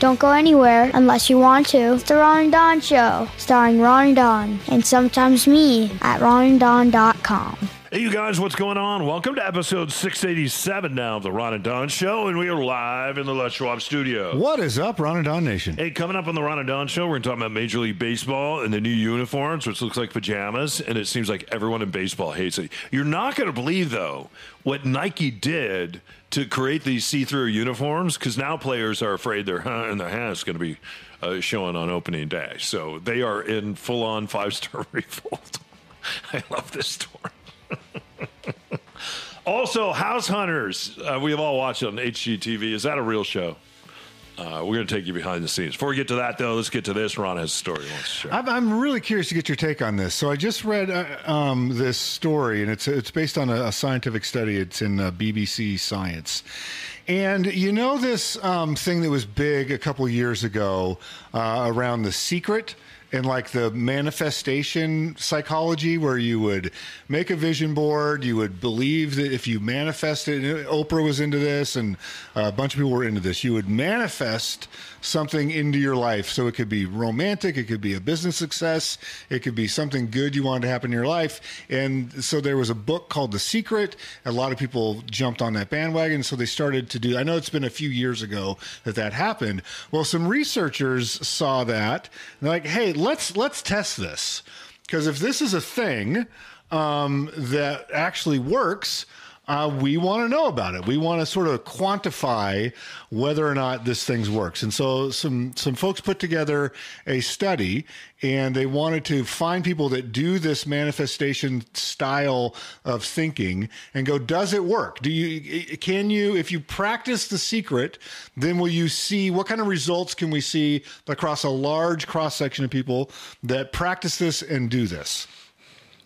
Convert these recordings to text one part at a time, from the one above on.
Don't go anywhere unless you want to. It's the Ron and Don Show, starring Ron and Don, and sometimes me at ronanddon.com. Hey, you guys, what's going on? Welcome to episode 687 now of the Ron and Don Show, and we are live in the Les Schwab studio. What is up, Ron and Don Nation? Hey, coming up on the Ron and Don Show, we're going to talk about Major League Baseball and the new uniforms, which looks like pajamas, and it seems like everyone in baseball hates it. You're not going to believe, though, what Nike did to create these see-through uniforms, because now players are afraid their huh and their hat is going to be uh, showing on opening day. So they are in full-on five-star revolt. I love this story. also, House Hunters. Uh, we have all watched it on HGTV. Is that a real show? Uh, we're going to take you behind the scenes. Before we get to that, though, let's get to this. Ron has a story he wants to share. I'm, I'm really curious to get your take on this. So I just read uh, um, this story, and it's it's based on a, a scientific study. It's in uh, BBC Science. And you know this um, thing that was big a couple years ago uh, around the secret and like the manifestation psychology where you would make a vision board you would believe that if you manifested oprah was into this and uh, a bunch of people were into this you would manifest something into your life. So it could be romantic it could be a business success it could be something good you wanted to happen in your life. And so there was a book called the secret. A lot of people jumped on that bandwagon so they started to do i know it's been a few years ago that that happened. Well some researchers saw that and they're like hey let's let's test this. Because if this is a thing um, that actually works uh, we want to know about it. We want to sort of quantify whether or not this thing works. And so some some folks put together a study, and they wanted to find people that do this manifestation style of thinking and go, does it work? Do you can you if you practice the secret, then will you see what kind of results can we see across a large cross section of people that practice this and do this?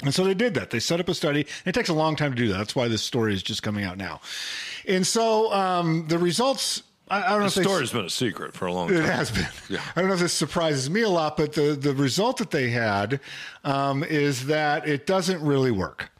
And so they did that. They set up a study. It takes a long time to do that. That's why this story is just coming out now. And so um, the results. I, I don't know the story's been a secret for a long time. it has been. Yeah. I don't know if this surprises me a lot, but the, the result that they had um, is that it doesn't really work.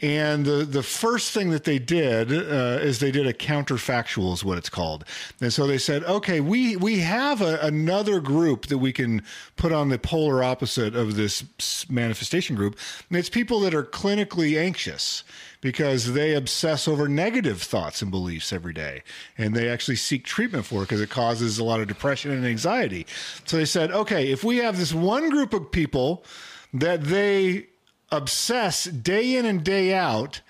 And the, the first thing that they did uh, is they did a counterfactual, is what it's called. And so they said, okay, we, we have a, another group that we can put on the polar opposite of this manifestation group. And it's people that are clinically anxious because they obsess over negative thoughts and beliefs every day. And they actually seek treatment for it because it causes a lot of depression and anxiety. So they said, okay, if we have this one group of people that they obsess day in and day out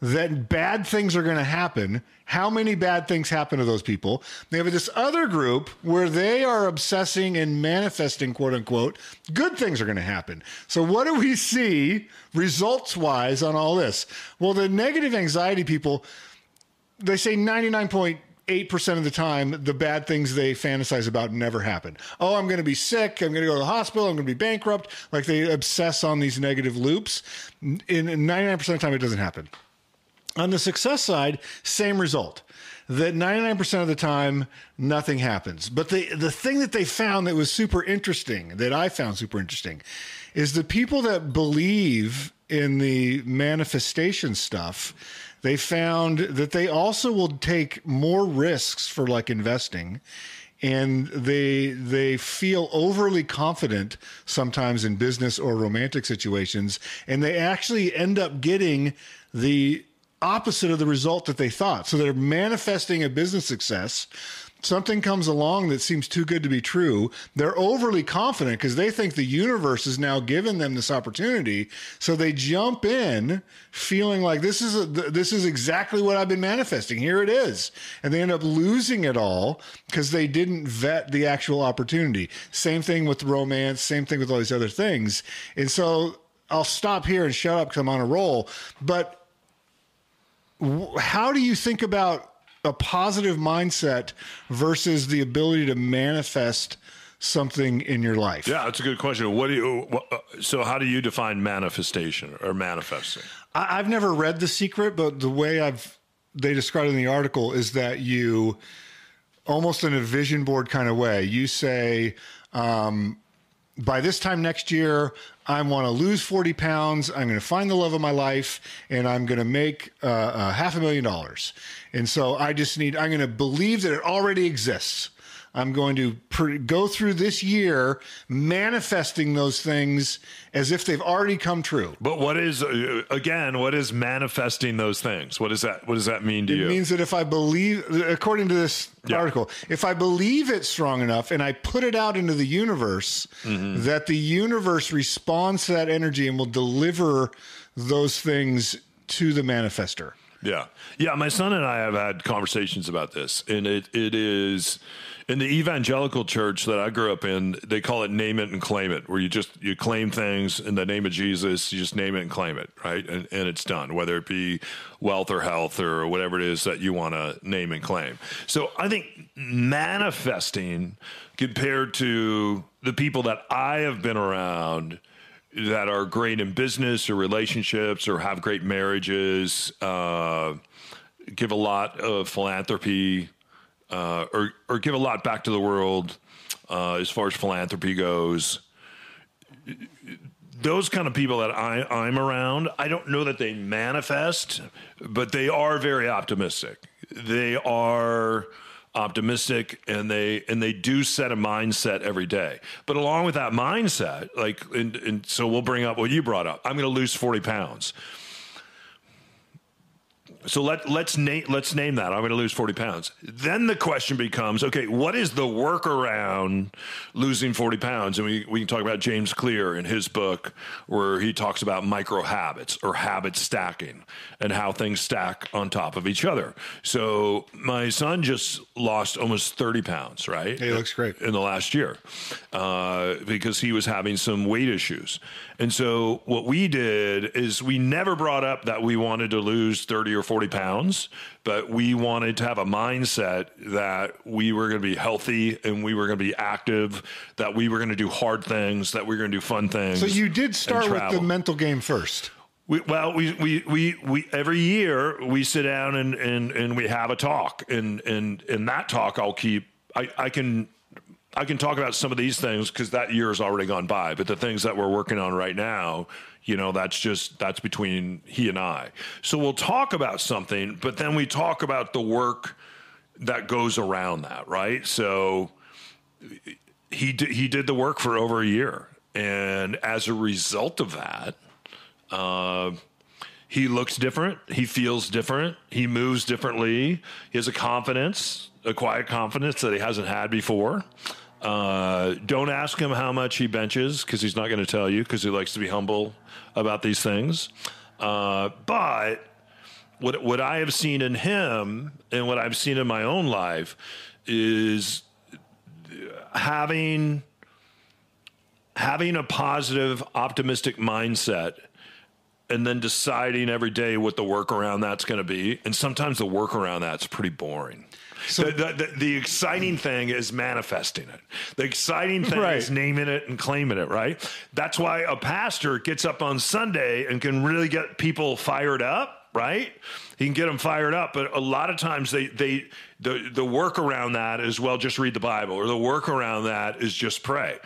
that bad things are going to happen. How many bad things happen to those people? They have this other group where they are obsessing and manifesting, quote unquote, good things are going to happen. So, what do we see results wise on all this? Well, the negative anxiety people, they say 99.8% of the time, the bad things they fantasize about never happen. Oh, I'm going to be sick. I'm going to go to the hospital. I'm going to be bankrupt. Like they obsess on these negative loops. In in 99% of the time, it doesn't happen. On the success side, same result. That 99% of the time, nothing happens. But the, the thing that they found that was super interesting, that I found super interesting, is the people that believe in the manifestation stuff, they found that they also will take more risks for like investing and they they feel overly confident sometimes in business or romantic situations and they actually end up getting the opposite of the result that they thought. So they're manifesting a business success something comes along that seems too good to be true they're overly confident because they think the universe is now giving them this opportunity. So they jump in feeling like this is a, th- this is exactly what I've been manifesting. Here it is. And they end up losing it all because they didn't vet the actual opportunity. Same thing with romance same thing with all these other things. And so I'll stop here and shut up because I'm on a roll. But how do you think about a positive mindset versus the ability to manifest something in your life. Yeah, that's a good question. What do you? Uh, so, how do you define manifestation or manifesting? I, I've never read The Secret, but the way I've they described in the article is that you almost in a vision board kind of way. You say, um, by this time next year, I want to lose 40 pounds. I'm going to find the love of my life and I'm going to make uh, uh, half a million dollars. And so I just need, I'm going to believe that it already exists. I'm going to pr- go through this year manifesting those things as if they've already come true. But what is uh, again? What is manifesting those things? What does that? What does that mean to It you? It means that if I believe, according to this Yeah. article, if I believe it strong enough and I put it out into the universe, Mm-hmm. that the universe responds to that energy and will deliver those things to the manifester. Yeah. Yeah. My son and I have had conversations about this. And it, it is in the evangelical church that I grew up in, they call it name it and claim it, where you just you claim things in the name of Jesus, you just name it and claim it, right? And, and it's done, whether it be wealth or health or whatever it is that you want to name and claim. So I think manifesting compared to the people that I have been around that are great in business or relationships or have great marriages, uh, give a lot of philanthropy, uh, or or give a lot back to the world uh, as far as philanthropy goes. Those kind of people that I, I'm around, I don't know that they manifest, but they are very optimistic. They are optimistic and they and they do set a mindset every day. But along with that mindset, like and, and so we'll bring up what you brought up. I'm going to lose 40 pounds. So let let's name let's name that. I'm going to lose 40 pounds. Then the question becomes, okay, what is the workaround losing 40 pounds? And we, we can talk about James Clear in his book where he talks about micro habits or habit stacking and how things stack on top of each other. So my son just lost almost 30 pounds, right? He looks great. in the last year uh, because he was having some weight issues. And so what we did is we never brought up that we wanted to lose 30 or 40 pounds, but we wanted to have a mindset that we were going to be healthy and we were going to be active, that we were going to do hard things, that we were going to do fun things. So you did start with the mental game first. We, well, we, we, we, we, every year we sit down and, and, and we have a talk and, and, in that talk I'll keep, I, I can, I can talk about some of these things because that year has already gone by, but the things that we're working on right now, you know, that's just, that's between he and I. So we'll talk about something, but then we talk about the work that goes around that, right? So, he did, he did the work for over a year, and as a result of that, uh, he looks different. He feels different. He moves differently. He has a confidence, a quiet confidence that he hasn't had before. Uh, don't ask him how much he benches because he's not going to tell you because he likes to be humble about these things. Uh, but what what I have seen in him and what I've seen in my own life is having having a positive, optimistic mindset and then deciding every day what the work around that's going to be. And sometimes the work around that's pretty boring. The, the, the, the exciting thing is manifesting it. The exciting thing Right. is naming it and claiming it, right? That's why a pastor gets up on Sunday and can really get people fired up, right? He can get them fired up, but a lot of times they they the the work around that is well just read the Bible, or the work around that is just pray,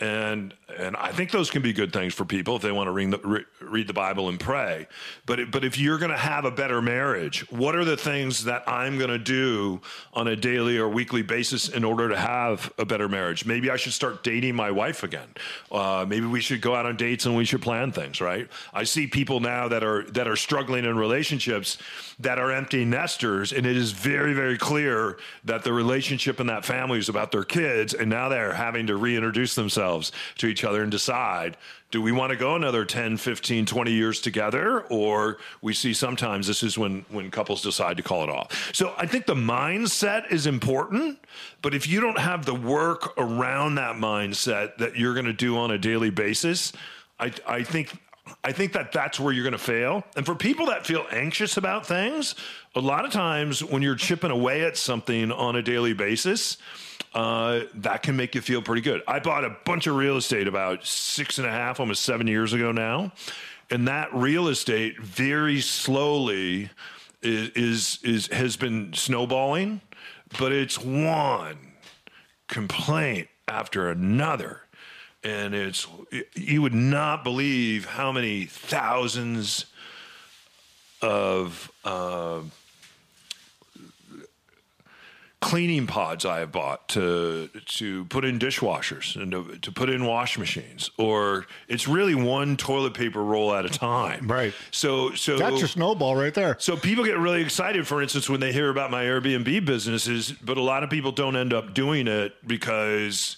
and and I think those can be good things for people if they want to read the, re, read the Bible and pray. But it- but if you're going to have a better marriage, what are the things that I'm going to do on a daily or weekly basis in order to have a better marriage? Maybe I should start dating my wife again. Uh, maybe we should go out on dates and we should plan things. Right? I see people now that are that are struggling in relationships that are empty nesters, and it is very very clear that the relationship in that family is about their kids, and now they're having to reintroduce themselves to each other and decide do we want to go another 10 15 20 years together or we see sometimes this is when when couples decide to call it off. So i think the mindset is important but if you don't have the work around that mindset that you're going to do on a daily basis i i think I think that that's where you're going to fail. And for people that feel anxious about things, a lot of times when you're chipping away at something on a daily basis, uh, that can make you feel pretty good. I bought a bunch of real estate about six and a half, almost seven years ago now. And that real estate very slowly is, is, is has been snowballing, but it's one complaint after another and it's you would not believe how many thousands of uh, cleaning pods I have bought to to put in dishwashers and to, to put in wash machines, or it's really one toilet paper roll at a time. Right. So so That's your snowball right there. so people get really excited, for instance, when they hear about my Airbnb businesses, but a lot of people don't end up doing it because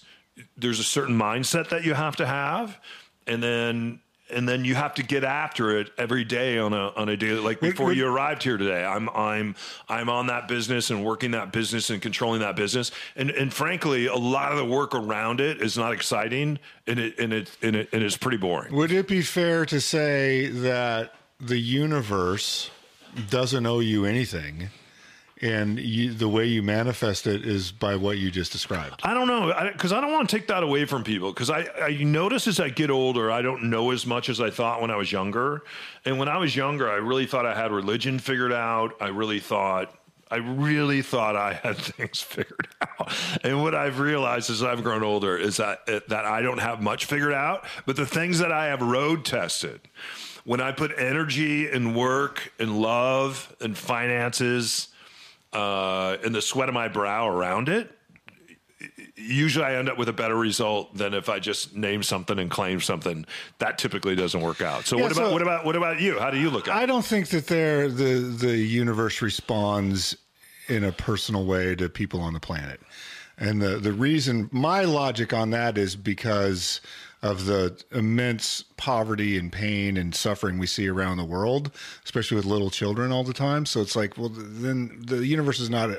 there's a certain mindset that you have to have, and then and then you have to get after it every day on a on a daily. Like before you arrived here today, I'm I'm I'm on that business and working that business and controlling that business, and and frankly, a lot of the work around it is not exciting, and it and it and it and it's pretty boring. Would it be fair to say that the universe doesn't owe you anything, and you, the way you manifest it is by what you just described? I don't know because I, I, don't want to take that away from people because I, I notice as I get older I don't know as much as I thought when I was younger, and when I was younger I really thought I had religion figured out. I really thought I really thought I had things figured out. And what I've realized as I've grown older is that eh, that I don't have much figured out, but the things that I have road tested, when I put energy and work and love and finances uh, and the sweat of my brow around it, usually I end up with a better result than if I just name something and claim something. That typically doesn't work out. So Yeah, what about so- what about what about you? How do you look at it? I don't think that there the the universe responds in a personal way to people on the planet. And the the reason my logic on that is because of the immense poverty and pain and suffering we see around the world, especially with little children all the time. So it's like, well, then the universe is not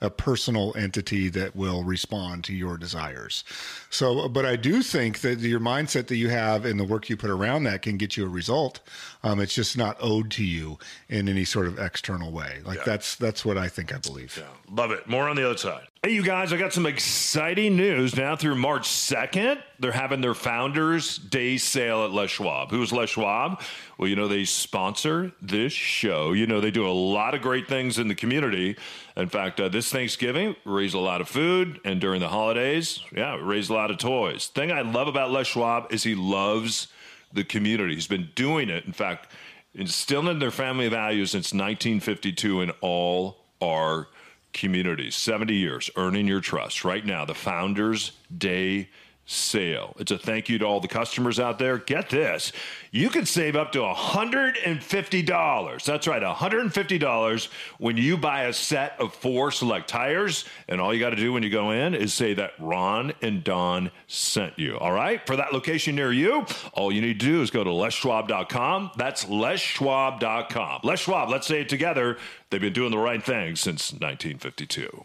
a, personal entity that will respond to your desires. So, but I do think that your mindset that you have and the work you put around that can get you a result. Um, it's just not owed to you in any sort of external way. Like that's that's what I think I believe. Yeah, love it. More on the other side. Hey, you guys, I got some exciting news now through March 2nd. They're having their Founders Day sale at Les Schwab. Who's Les Schwab? Well, you know, they sponsor this show. You know, they do a lot of great things in the community. In fact, uh, this Thanksgiving, raised a lot of food. And during the holidays, yeah, raised a lot of toys. Thing I love about Les Schwab is he loves the community. He's been doing it. In fact, instilling their family values since 1952 in all our communities. 70 years earning your trust. Right now, the Founders Day sale. It's a thank you to all the customers out there. Get this. You can save up to $150. That's right, $150 when you buy a set of four select tires. And all you got to do when you go in is say that Ron and Don sent you. All right? For that location near you, all you need to do is go to leschwab.com. That's leschwab.com. Les Schwab, let's say it together. They've been doing the right thing since 1952.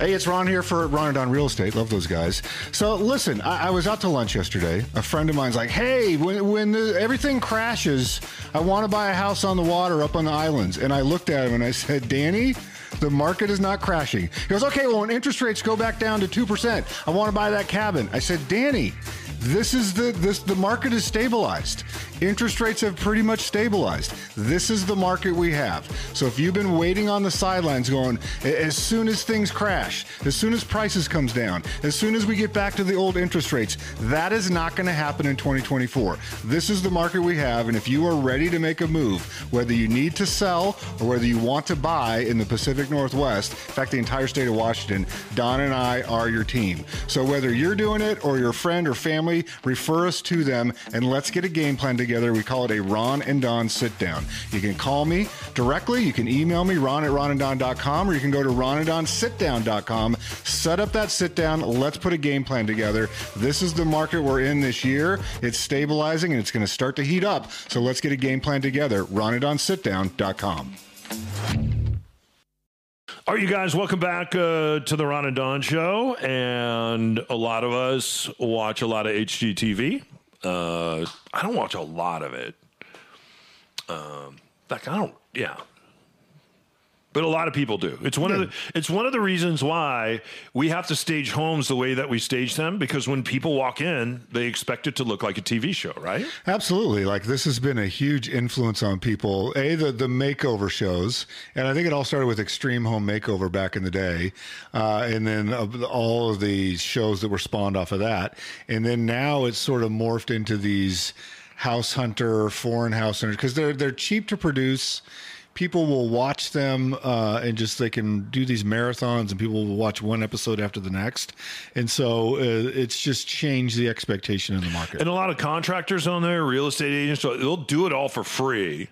Hey, it's Ron here for Ron and Don Real Estate. Love those guys. So, listen, I, I was out to lunch yesterday. A friend of mine's like, "Hey, when when the, everything crashes, I want to buy a house on the water up on the islands." And I looked at him and I said, "Danny." The market is not crashing. He goes, okay, well, when interest rates go back down to 2%, I want to buy that cabin. I said, Danny, this is the this the market is stabilized. Interest rates have pretty much stabilized. This is the market we have. So if you've been waiting on the sidelines going as soon as things crash, as soon as prices comes down, as soon as we get back to the old interest rates, that is not going to happen in 2024. This is the market we have and if you are ready to make a move, whether you need to sell or whether you want to buy in the Pacific Northwest, in fact the entire state of Washington, Don and I are your team. So whether you're doing it or your friend or family, refer us to them and let's get a game plan together. We call it a Ron and Don sit down. You can call me directly. You can email me, ron at ronanddon.com, or you can go to ronanddonsitdown.com. Set up that sit down. Let's put a game plan together. This is the market we're in this year. It's stabilizing and it's going to start to heat up. So let's get a game plan together. ronanddonsitdown.com. All right, you guys, welcome back uh, to the Ron and Don show. And a lot of us watch a lot of HGTV. Uh, I don't watch a lot of it. Um, fact, I don't. Yeah, but a lot of people do. It's one of the it's one of the reasons why we have to stage homes the way that we stage them because when people walk in, they expect it to look like a TV show, right? Absolutely. Like this has been a huge influence on people. A the the makeover shows, and I think it all started with Extreme Home Makeover back in the day, uh, and then uh, all of the shows that were spawned off of that, and then now it's sort of morphed into these house hunter, foreign house hunters because they're they're cheap to produce people will watch them uh, and just they can do these marathons and people will watch one episode after the next and so uh, it's just changed the expectation in the market And a lot of contractors on there, real estate agents, they'll do it all for free.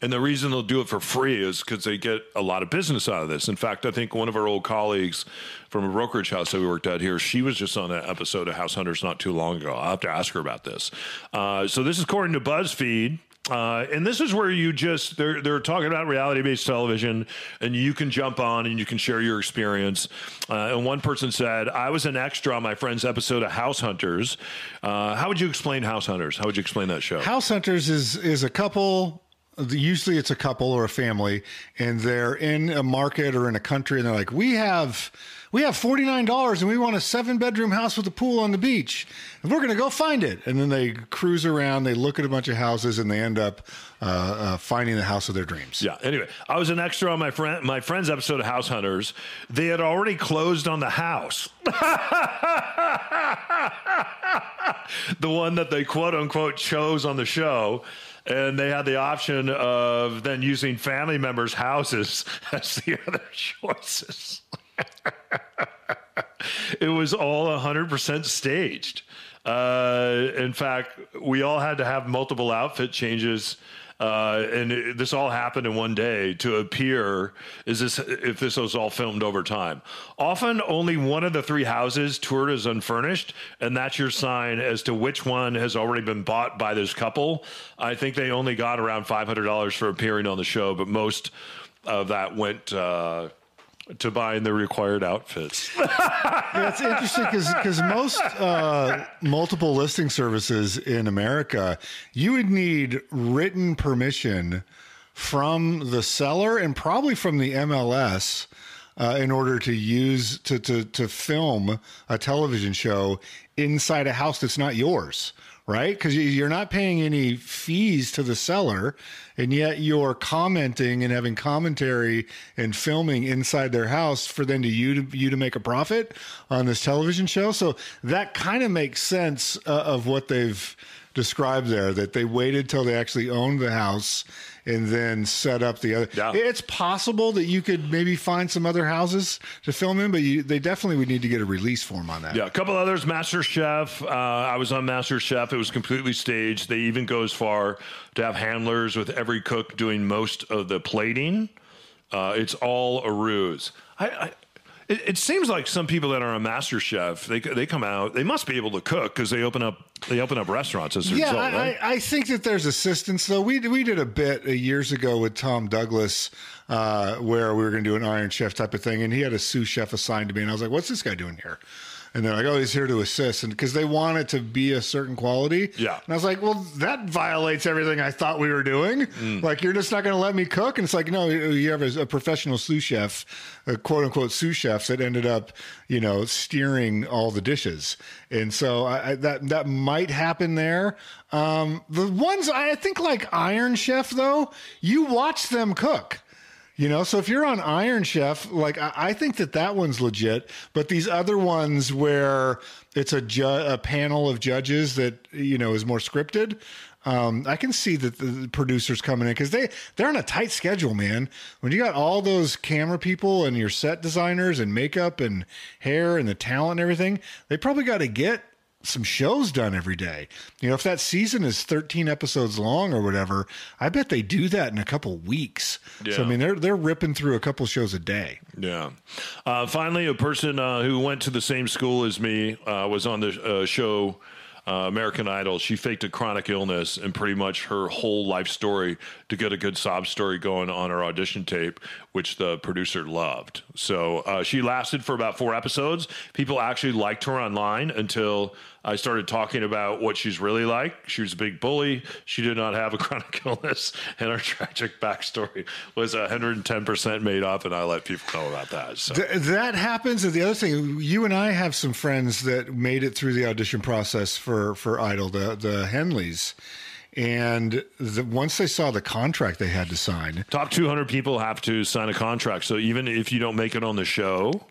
And the reason they'll do it for free is because they get a lot of business out of this. In fact, I think one of our old colleagues from a brokerage house that we worked at here, she was just on an episode of House Hunters not too long ago. I'll have to ask her about this. Uh, so this is according to BuzzFeed. Uh, and this is where you just they're they're talking about reality based television, and you can jump on and you can share your experience. Uh, and one person said, "I was an extra on my friend's episode of House Hunters." Uh, how would you explain House Hunters? How would you explain that show? House hunters is is a couple. Usually, it's a couple or a family, and they're in a market or in a country, and they're like, "We have, we have forty nine dollars, and we want a seven bedroom house with a pool on the beach, and we're going to go find it." And then they cruise around, they look at a bunch of houses, and they end up uh, uh, finding the house of their dreams. Yeah. Anyway, I was an extra on my friend my friend's episode of House Hunters. They had already closed on the house. the one that they quote unquote chose on the show. And they had the option of then using family members' houses as the other choices. it was all 100% staged. Uh, in fact, we all had to have multiple outfit changes. Uh, and it, this all happened in one day to appear is this if this was all filmed over time. Often, only one of the three houses toured as unfurnished, and that's your sign as to which one has already been bought by this couple. I think they only got around five hundred dollars for appearing on the show, but most of that went. Uh, to buying the required outfits. Yeah, it's interesting because most uh, multiple listing services in America, you would need written permission from the seller and probably from the MLS uh, in order to use to, to to film a television show inside a house that's not yours. Right, because you're not paying any fees to the seller, and yet you're commenting and having commentary and filming inside their house for then to you to you to make a profit on this television show. So that kind of makes sense uh, of what they've described there. That they waited till they actually owned the house and then set up the other. Yeah. It's possible that you could maybe find some other houses to film in, but you, they definitely would need to get a release form on that. Yeah, a couple others. Master Chef. Uh, I was on Master Chef. It was completely staged. They even go as far to have handlers with every cook doing most of the plating. Uh, it's all a ruse. I, I it, it seems like some people that are on Master Chef, they they come out, they must be able to cook because they open up they open up restaurants as a Yeah, result, I, right? I, I think that there's assistance though. We we did a bit uh, years ago with Tom Douglas uh, where we were going to do an Iron Chef type of thing, and he had a sous chef assigned to me, and I was like, "What's this guy doing here?" And they're like, "Oh, he's here to assist," and because they want it to be a certain quality. Yeah. And I was like, "Well, that violates everything I thought we were doing. Mm. Like, you're just not going to let me cook." And it's like, no, you have a, a professional sous chef, a quote unquote sous chef that ended up, you know, steering all the dishes. And so I, I, that that might happen there. Um, the ones I think like Iron Chef though, you watch them cook. You know, so if you're on Iron Chef, like I, I think that that one's legit, but these other ones where it's a ju- a panel of judges that you know is more scripted, um, I can see that the producers coming in because they they're on a tight schedule, man. When you got all those camera people and your set designers and makeup and hair and the talent and everything, they probably got to get some shows done every day. You know, if that season is 13 episodes long or whatever, I bet they do that in a couple weeks. So I mean, they're they're ripping through a couple shows a day. Yeah. Uh, finally, a person uh, who went to the same school as me uh, was on the uh, show uh, American Idol, she faked a chronic illness and pretty much her whole life story to get a good sob story going on her audition tape, which the producer loved. So uh, she lasted for about four episodes. People actually liked her online until I started talking about what she's really like. She was a big bully. She did not have a chronic illness, and her tragic backstory was 110% made up, and I let people know about that. So. Th- that happens. And the other thing, you and I have some friends that made it through the audition process for for Idol, the the Henleys, and the, once they saw the contract they had to sign, Top 200 people have to sign a contract. So even if you don't make it on the show,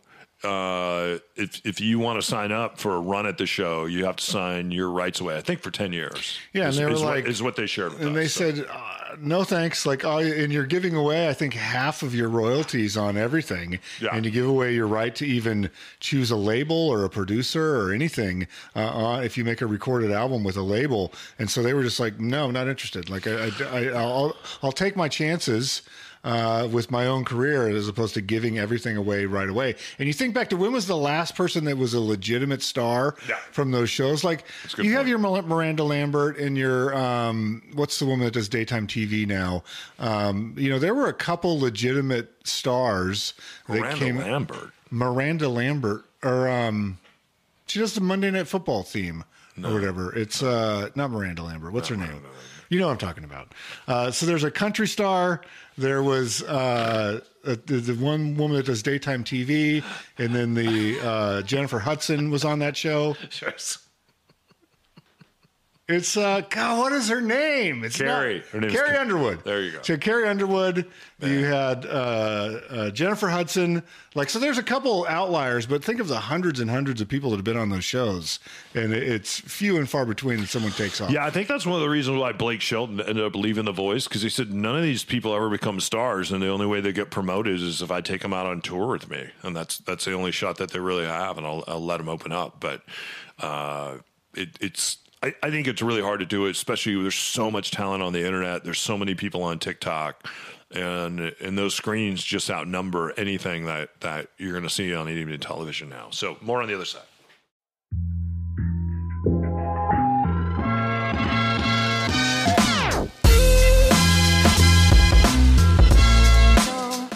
uh, if if you want to sign up for a run at the show, you have to sign your rights away. I think for 10 years. Yeah, is, and they were is like- what, is what they shared. With and us, they so. said, uh, "No thanks." Like, oh, and you're giving away, I think, half of your royalties on everything, Yeah. and you give away your right to even choose a label or a producer or anything uh, uh, if you make a recorded album with a label. And so they were just like, "No, not interested." Like, I, I, I will I'll take my chances. Uh, with my own career, as opposed to giving everything away right away. And you think back to when was the last person that was a legitimate star Yeah. from those shows? Like you have your Miranda Lambert and your um, what's the woman that does daytime TV now? Um, you know, there were a couple legitimate stars that Miranda came. Lambert. Miranda Lambert, or um, she does the Monday Night Football theme or whatever. It's uh, not Miranda Lambert. What's her name? You know what I'm talking about. Uh, so there's a country star. There was uh, uh, the, the one woman that does daytime TV, and then the uh, Jennifer Hudson was on that show. It's uh, God, what is her name? It's Carrie. Not, Her name Carrie Ca- Underwood. There you go. So Carrie Underwood. You had uh, uh, Jennifer Hudson. Like, so there's a couple outliers, but think of the hundreds and hundreds of people that have been on those shows, and it's few and far between that someone takes off. Yeah, I think that's one of the reasons why Blake Shelton ended up leaving The Voice because he said none of these people ever become stars, and the only way they get promoted is if I take them out on tour with me, and that's that's the only shot that they really have, and I'll, I'll let them open up. But uh, it, it's I, I think it's really hard to do it, especially there's so much talent on the internet. There's so many people on TikTok. And and those screens just outnumber anything that, that you're going to see on any television now. So more on the other side.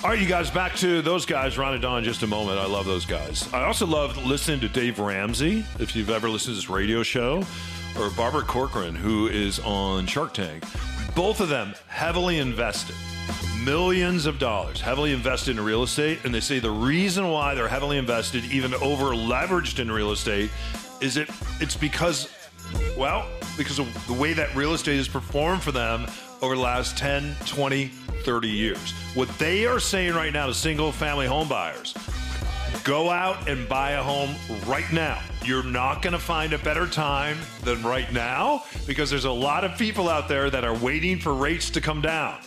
All right, you guys, back to those guys, Ron and Don, in just a moment. I love those guys. I also love listening to Dave Ramsey, if you've ever listened to this radio show, or Barbara Corcoran, who is on Shark Tank. Both of them heavily invested, millions of dollars, heavily invested in real estate. And they say the reason why they're heavily invested, even over leveraged in real estate, is it it's because well, because of the way that real estate has performed for them over the last 10, 20, 30 years. What they are saying right now to single family home buyers go out and buy a home right now. You're not going to find a better time than right now because there's a lot of people out there that are waiting for rates to come down.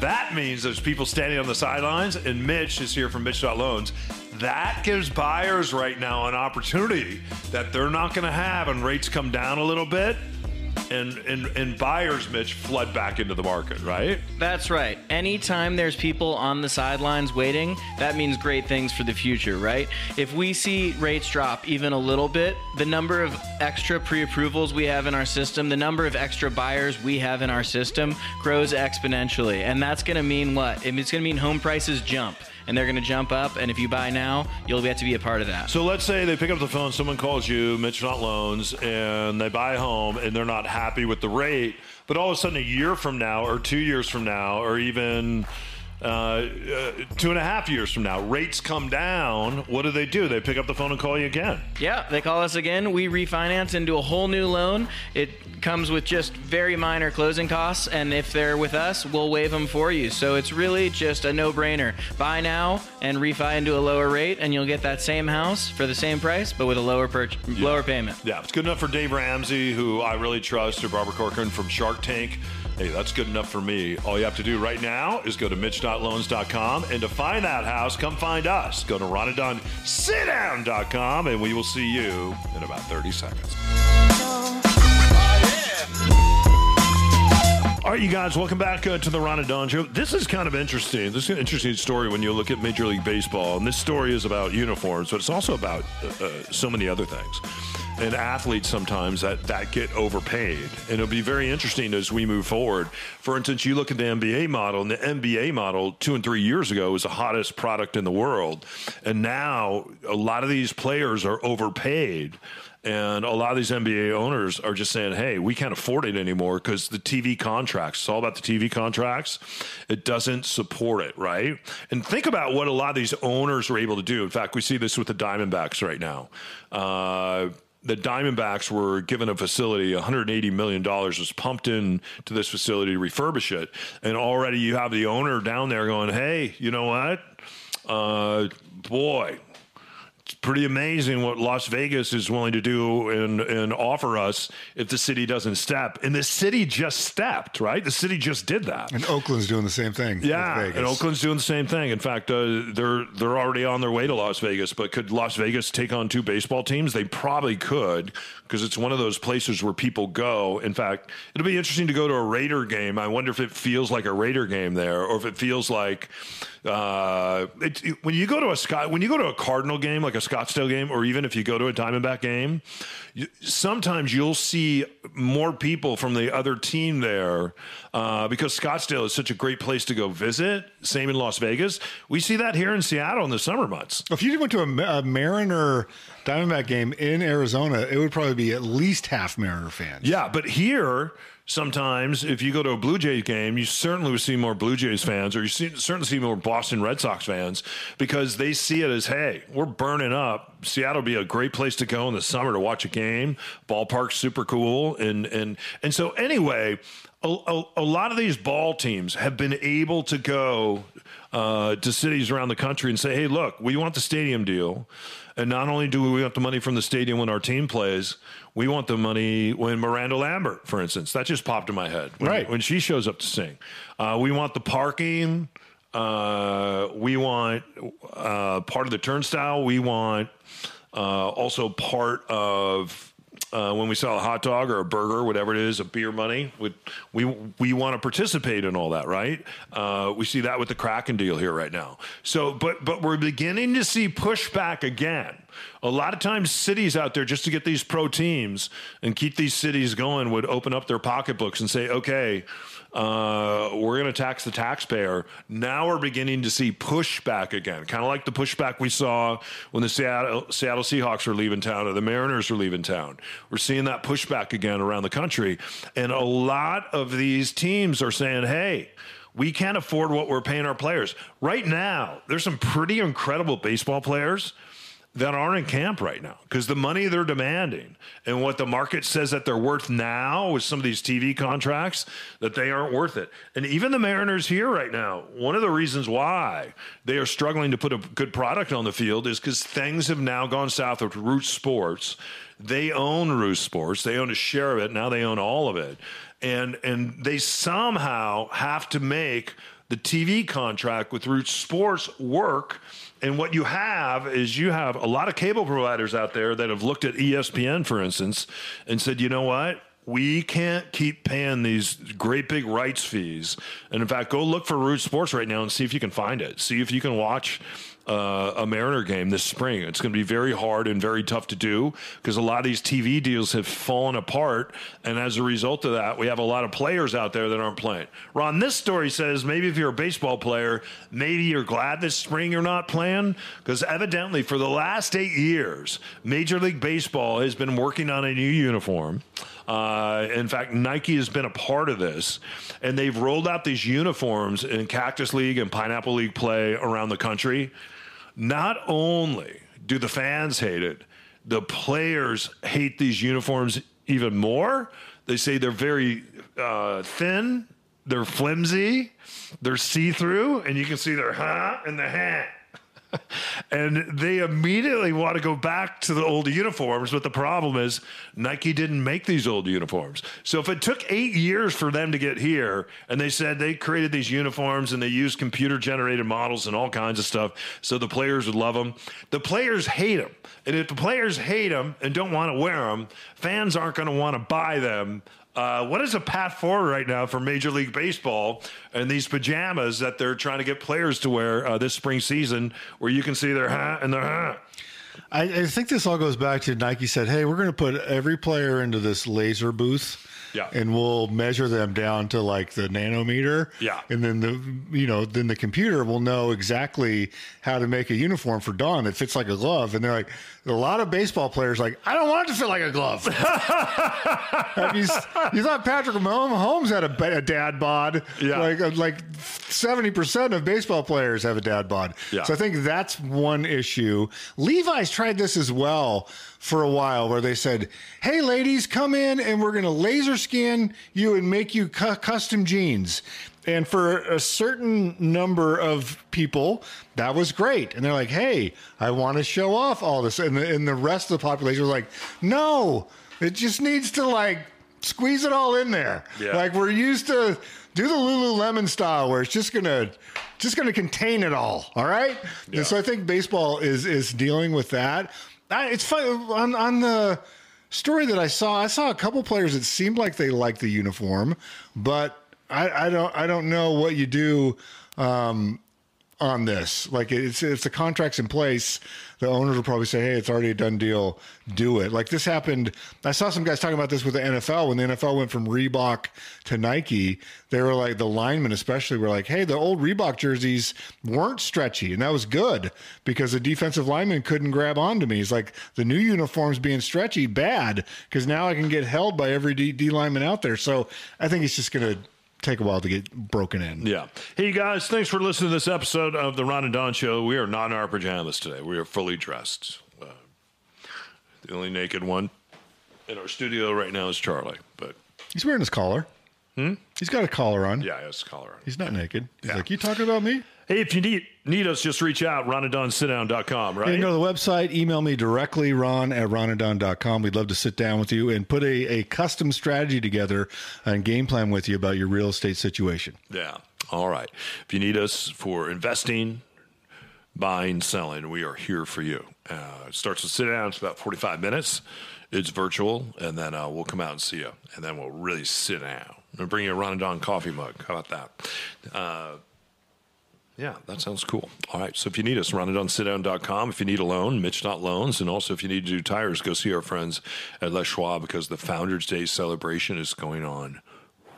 That means there's people standing on the sidelines, and Mitch is here from Mitch.loans. That gives buyers right now an opportunity that they're not going to have, and rates come down a little bit, and, and and buyers, Mitch, flood back into the market, right? That's right. Anytime there's people on the sidelines waiting, that means great things for the future, right? If we see rates drop even a little bit, the number of extra pre approvals we have in our system, the number of extra buyers we have in our system grows exponentially. And that's going to mean what? It's going to mean home prices jump. And they're going to jump up. And if you buy now, you'll get to be a part of that. So let's say they pick up the phone, someone calls you, Mitch.loans, and they buy a home and they're not happy with the rate. But all of a sudden, a year from now, or two years from now, or even uh, uh, two and a half years from now, rates come down. What do they do? They pick up the phone and call you again. Yeah, they call us again. We refinance into a whole new loan. It comes with just very minor closing costs, and if they're with us, we'll waive them for you. So it's really just a no-brainer. Buy now and refi into a lower rate, and you'll get that same house for the same price, but with a lower per- lower payment. Yeah, it's good enough for Dave Ramsey, who I really trust, or Barbara Corcoran from Shark Tank. Hey, that's good enough for me. All you have to do right now is go to mitch.loans.com. And to find that house, come find us. Go to ronanddonsitdown.com, and we will see you in about 30 seconds. All right, you guys, welcome back uh, to the Ron and Don Show. This is kind of interesting. This is an interesting story when you look at Major League Baseball. And this story is about uniforms, but it's also about uh, uh, so many other things. And athletes sometimes that, that get overpaid. And it'll be very interesting as we move forward. For instance, you look at the NBA model, and the NBA model two and three years ago was the hottest product in the world. And now a lot of these players are overpaid. And a lot of these NBA owners are just saying, hey, we can't afford it anymore because the TV contracts, it's all about the TV contracts. It doesn't support it, right? And think about what a lot of these owners were able to do. In fact, we see this with the Diamondbacks right now. Uh, the Diamondbacks were given a facility, $180 million was pumped in to this facility to refurbish it. And already you have the owner down there going, hey, you know what? Uh, boy, pretty amazing what Las Vegas is willing to do and, and offer us if the city doesn't step. And the city just stepped, right? The city just did that. And Oakland's doing the same thing. Yeah, and Oakland's doing the same thing. In fact, uh, they're they're already on their way to Las Vegas. But could Las Vegas take on two baseball teams? They probably could because it's one of those places where people go. In fact, it'll be interesting to go to a Raider game. I wonder if it feels like a Raider game there, or if it feels like uh, it, when you go to a Scott when you go to a Cardinal game, like a Scottsdale game, or even if you go to a Diamondback game, you, sometimes you'll see more people from the other team there uh, because Scottsdale is such a great place to go visit. Same in Las Vegas. We see that here in Seattle in the summer months. If you went to a, a Mariner Diamondback game in Arizona, it would probably be at least half Mariner fans. Yeah, but here sometimes if you go to a Blue Jays game, you certainly would see more Blue Jays fans, or you see, certainly see more Boston Red Sox fans because they see it as, hey, we're burning up. Seattle would be a great place to go in the summer to watch a game. Ballpark's super cool, and and and so anyway, a, a, a lot of these ball teams have been able to go uh, to cities around the country and say, hey, look, we want the stadium deal. And not only do we want the money from the stadium when our team plays, we want the money when Miranda Lambert, for instance, that just popped in my head. When, right. When she shows up to sing. Uh, we want the parking. Uh, we want uh, part of the turnstile. We want uh, also part of uh, when we sell a hot dog or a burger, whatever it is, a beer money. We we, we want to participate in all that, right? Uh, we see that with the Kraken deal here right now. So, but but we're beginning to see pushback again. A lot of times, cities out there just to get these pro teams and keep these cities going would open up their pocketbooks and say, okay uh, we're going to tax the taxpayer. Now we're beginning to see pushback again, kind of like the pushback we saw when the Seattle, Seattle Seahawks were leaving town or the Mariners were leaving town. We're seeing that pushback again around the country. And a lot of these teams are saying, hey, we can't afford what we're paying our players. Right now, there's some pretty incredible baseball players that aren't in camp right now because the money they're demanding and what the market says that they're worth now with some of these TV contracts that they aren't worth it. And even the Mariners here right now, one of the reasons why they are struggling to put a good product on the field is because things have now gone south with Root Sports. They own Root Sports. They own a share of it. Now they own all of it. And and they somehow have to make the TV contract with Root Sports work and what you have is you have a lot of cable providers out there that have looked at ESPN, for instance, and said, you know what? We can't keep paying these great big rights fees. And in fact, go look for Root Sports right now and see if you can find it. See if you can watch uh, a Mariner game this spring. It's going to be very hard and very tough to do because a lot of these TV deals have fallen apart. And as a result of that, we have a lot of players out there that aren't playing. Ron, this story says maybe if you're a baseball player, maybe you're glad this spring you're not playing because evidently for the last eight years, Major League Baseball has been working on a new uniform. Uh, in fact, Nike has been a part of this, and they've rolled out these uniforms in Cactus League and Pineapple League play around the country. Not only do the fans hate it, the players hate these uniforms even more. They say they're very uh, thin, they're flimsy, they're see through, and you can see their hat and the hat. and they immediately want to go back to the old uniforms. But the problem is, Nike didn't make these old uniforms. So if it took eight years for them to get here, and they said they created these uniforms and they used computer generated models and all kinds of stuff, so the players would love them, the players hate them. And if the players hate them and don't want to wear them, fans aren't going to want to buy them uh, what is a path forward right now for Major League Baseball and these pajamas that they're trying to get players to wear uh, this spring season, where you can see their hat and their hat? I, I think this all goes back to Nike said, "Hey, we're going to put every player into this laser booth." Yeah. And we'll measure them down to like the nanometer. Yeah. And then the you know, then the computer will know exactly how to make a uniform for Don that fits like a glove. And they're like a lot of baseball players like, I don't want it to fit like a glove. You, you thought Patrick Mahomes had a, a dad bod? Yeah. Like uh, like seventy percent of baseball players have a dad bod. Yeah. So I think that's one issue. Levi's tried this as well for a while, where they said, "Hey, ladies, come in and we're going to laser scan you and make you cu- custom jeans." And for a certain number of people, that was great. And they're like, "Hey, I want to show off all this," and the, and the rest of the population was like, "No, it just needs to like." Squeeze it all in there. Yeah. Like we're used to do the Lululemon style where it's just gonna just gonna contain it all. All right. Yeah. And so I think baseball is is dealing with that. I, it's fun on on the story that I saw. I saw a couple players that seemed like they liked the uniform, but I, I don't I don't know what you do um, on this. Like it's if the contract's in place, the owners will probably say, "Hey, it's already a done deal. Do it." Like this happened. I saw some guys talking about this with the NFL when the NFL went from Reebok to Nike. They were like the linemen, especially, were like, "Hey, the old Reebok jerseys weren't stretchy, and that was good because the defensive lineman couldn't grab onto me." He's like, "The new uniforms being stretchy, bad because now I can get held by every D, D lineman out there." So I think it's just going to take a while to get broken in. Yeah. Hey, guys, thanks for listening to this episode of the Ron and Don Show. We are not in our pajamas today. We are fully dressed. Uh, the only naked one in our studio right now is Charlie. But He's wearing his collar. Hmm? He's got a collar on. yeah, it's collar on. He's not naked. He's Yeah. like, you talking about me? Hey, if you need need us, just reach out, ronanddonsitdown.com, You right? You can go to the website, email me directly, ron at ronanddon.com. We'd love to sit down with you and put a, a custom strategy together and game plan with you about your real estate situation. Yeah. All right. If you need us for investing, buying, selling, we are here for you. Uh, it starts with sit down. It's about 45 minutes. It's virtual, and then uh, we'll come out and see you, and then we'll really sit down. We'll bring you a Ron and Don coffee mug. How about that? Uh, yeah, that sounds cool. All right. So if you need us, ronanddonsitdown.com. If you need a loan, Mitch.loans. And also if you need to do tires, go see our friends at Les Schwab because the Founders Day celebration is going on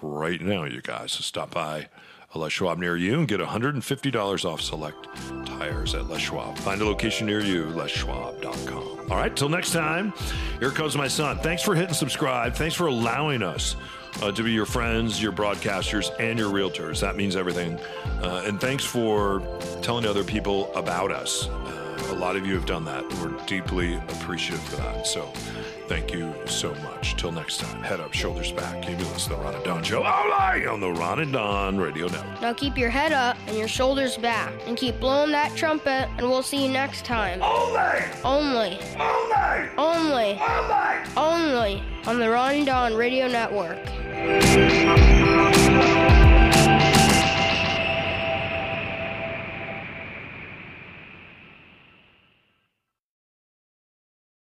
right now, you guys. So stop by a Les Schwab near you and get $150 off select tires at Les Schwab. Find a location near you, leschwab.com. All right, till next time, here comes my son. Thanks for hitting subscribe. Thanks for allowing us uh, to be your friends, your broadcasters, and your realtors. That means everything. Uh, and thanks for telling other people about us. A lot of you have done that. We're deeply appreciative for that. So thank you so much. Till next time, head up, shoulders back. Keep listening to the Ron and Don Show. Right, on the Ron and Don Radio Network. Now keep your head up and your shoulders back and keep blowing that trumpet and we'll see you next time. Only, Only, only, only, only. only on the Ron and Don Radio Network.